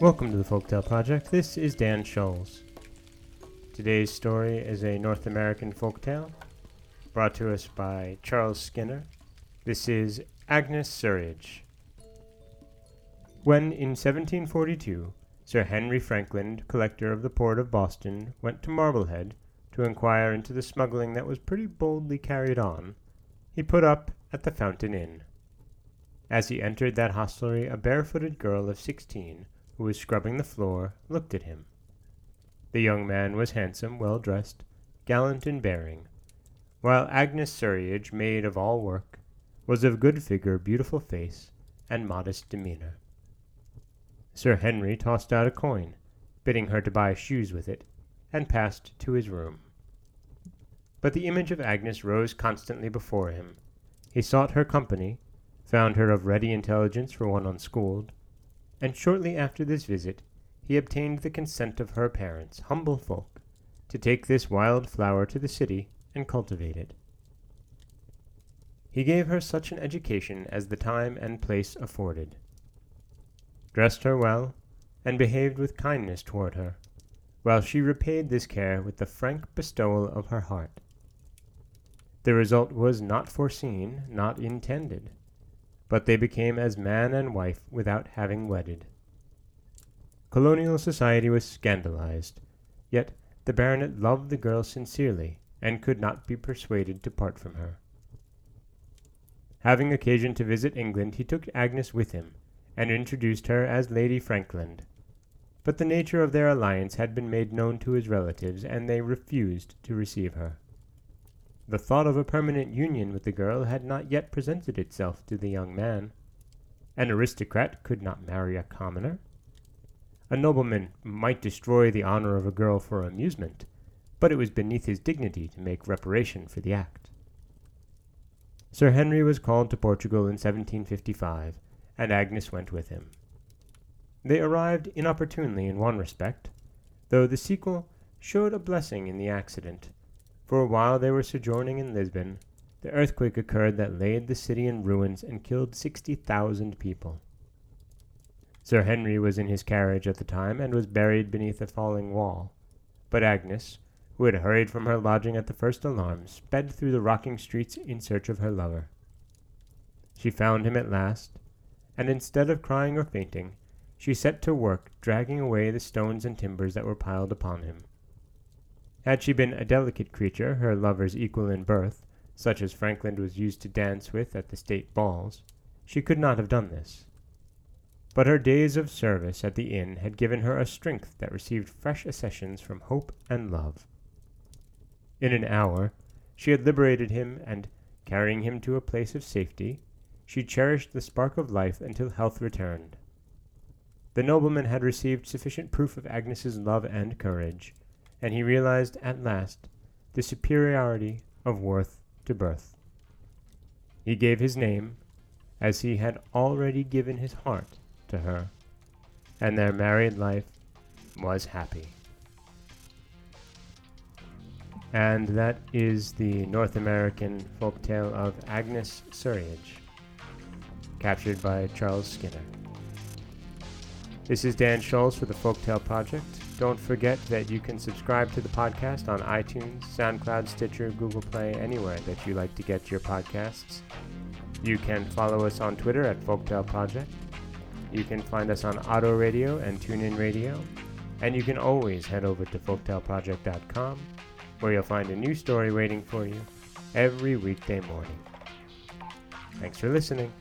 Welcome to the Folktale Project. This is Dan Scholes. Today's story is a North American folktale brought to us by Charles Skinner. This is Agnes Surriage. When in 1742 Sir Henry Frankland, collector of the port of Boston, went to Marblehead to inquire into the smuggling that was pretty boldly carried on, he put up at the Fountain Inn. As he entered that hostelry, a barefooted girl of sixteen, who was scrubbing the floor, looked at him. The young man was handsome, well dressed, gallant in bearing, while Agnes Surriage, maid of all work, was of good figure, beautiful face, and modest demeanor. Sir Henry tossed out a coin, bidding her to buy shoes with it, and passed to his room. But the image of Agnes rose constantly before him. He sought her company, found her of ready intelligence for one unschooled, and shortly after this visit he obtained the consent of her parents, humble folk, to take this wild flower to the city and cultivate it. He gave her such an education as the time and place afforded dressed her well, and behaved with kindness toward her, while she repaid this care with the frank bestowal of her heart. The result was not foreseen, not intended, but they became as man and wife without having wedded. Colonial society was scandalized, yet the baronet loved the girl sincerely, and could not be persuaded to part from her. Having occasion to visit England, he took Agnes with him, and introduced her as Lady Frankland. But the nature of their alliance had been made known to his relatives, and they refused to receive her. The thought of a permanent union with the girl had not yet presented itself to the young man. An aristocrat could not marry a commoner. A nobleman might destroy the honor of a girl for amusement, but it was beneath his dignity to make reparation for the act. Sir Henry was called to Portugal in 1755, and Agnes went with him. They arrived inopportunely in one respect, though the sequel showed a blessing in the accident, for while they were sojourning in Lisbon, the earthquake occurred that laid the city in ruins and killed sixty thousand people. Sir Henry was in his carriage at the time and was buried beneath a falling wall, but Agnes, who had hurried from her lodging at the first alarm, sped through the rocking streets in search of her lover. She found him at last, and instead of crying or fainting, she set to work dragging away the stones and timbers that were piled upon him. Had she been a delicate creature, her lover's equal in birth, such as Frankland was used to dance with at the state balls, she could not have done this. But her days of service at the inn had given her a strength that received fresh accessions from hope and love. In an hour she had liberated him, and, carrying him to a place of safety, she cherished the spark of life until health returned. The nobleman had received sufficient proof of Agnes's love and courage, and he realized at last the superiority of worth to birth. He gave his name, as he had already given his heart to her, and their married life was happy. And that is the North American folk tale of Agnes Surriage captured by Charles Skinner. This is Dan Scholes for the Folktale Project. Don't forget that you can subscribe to the podcast on iTunes, SoundCloud, Stitcher, Google Play, anywhere that you like to get your podcasts. You can follow us on Twitter at Folktale Project. You can find us on Otto Radio and TuneIn Radio. And you can always head over to folktaleproject.com where you'll find a new story waiting for you every weekday morning. Thanks for listening.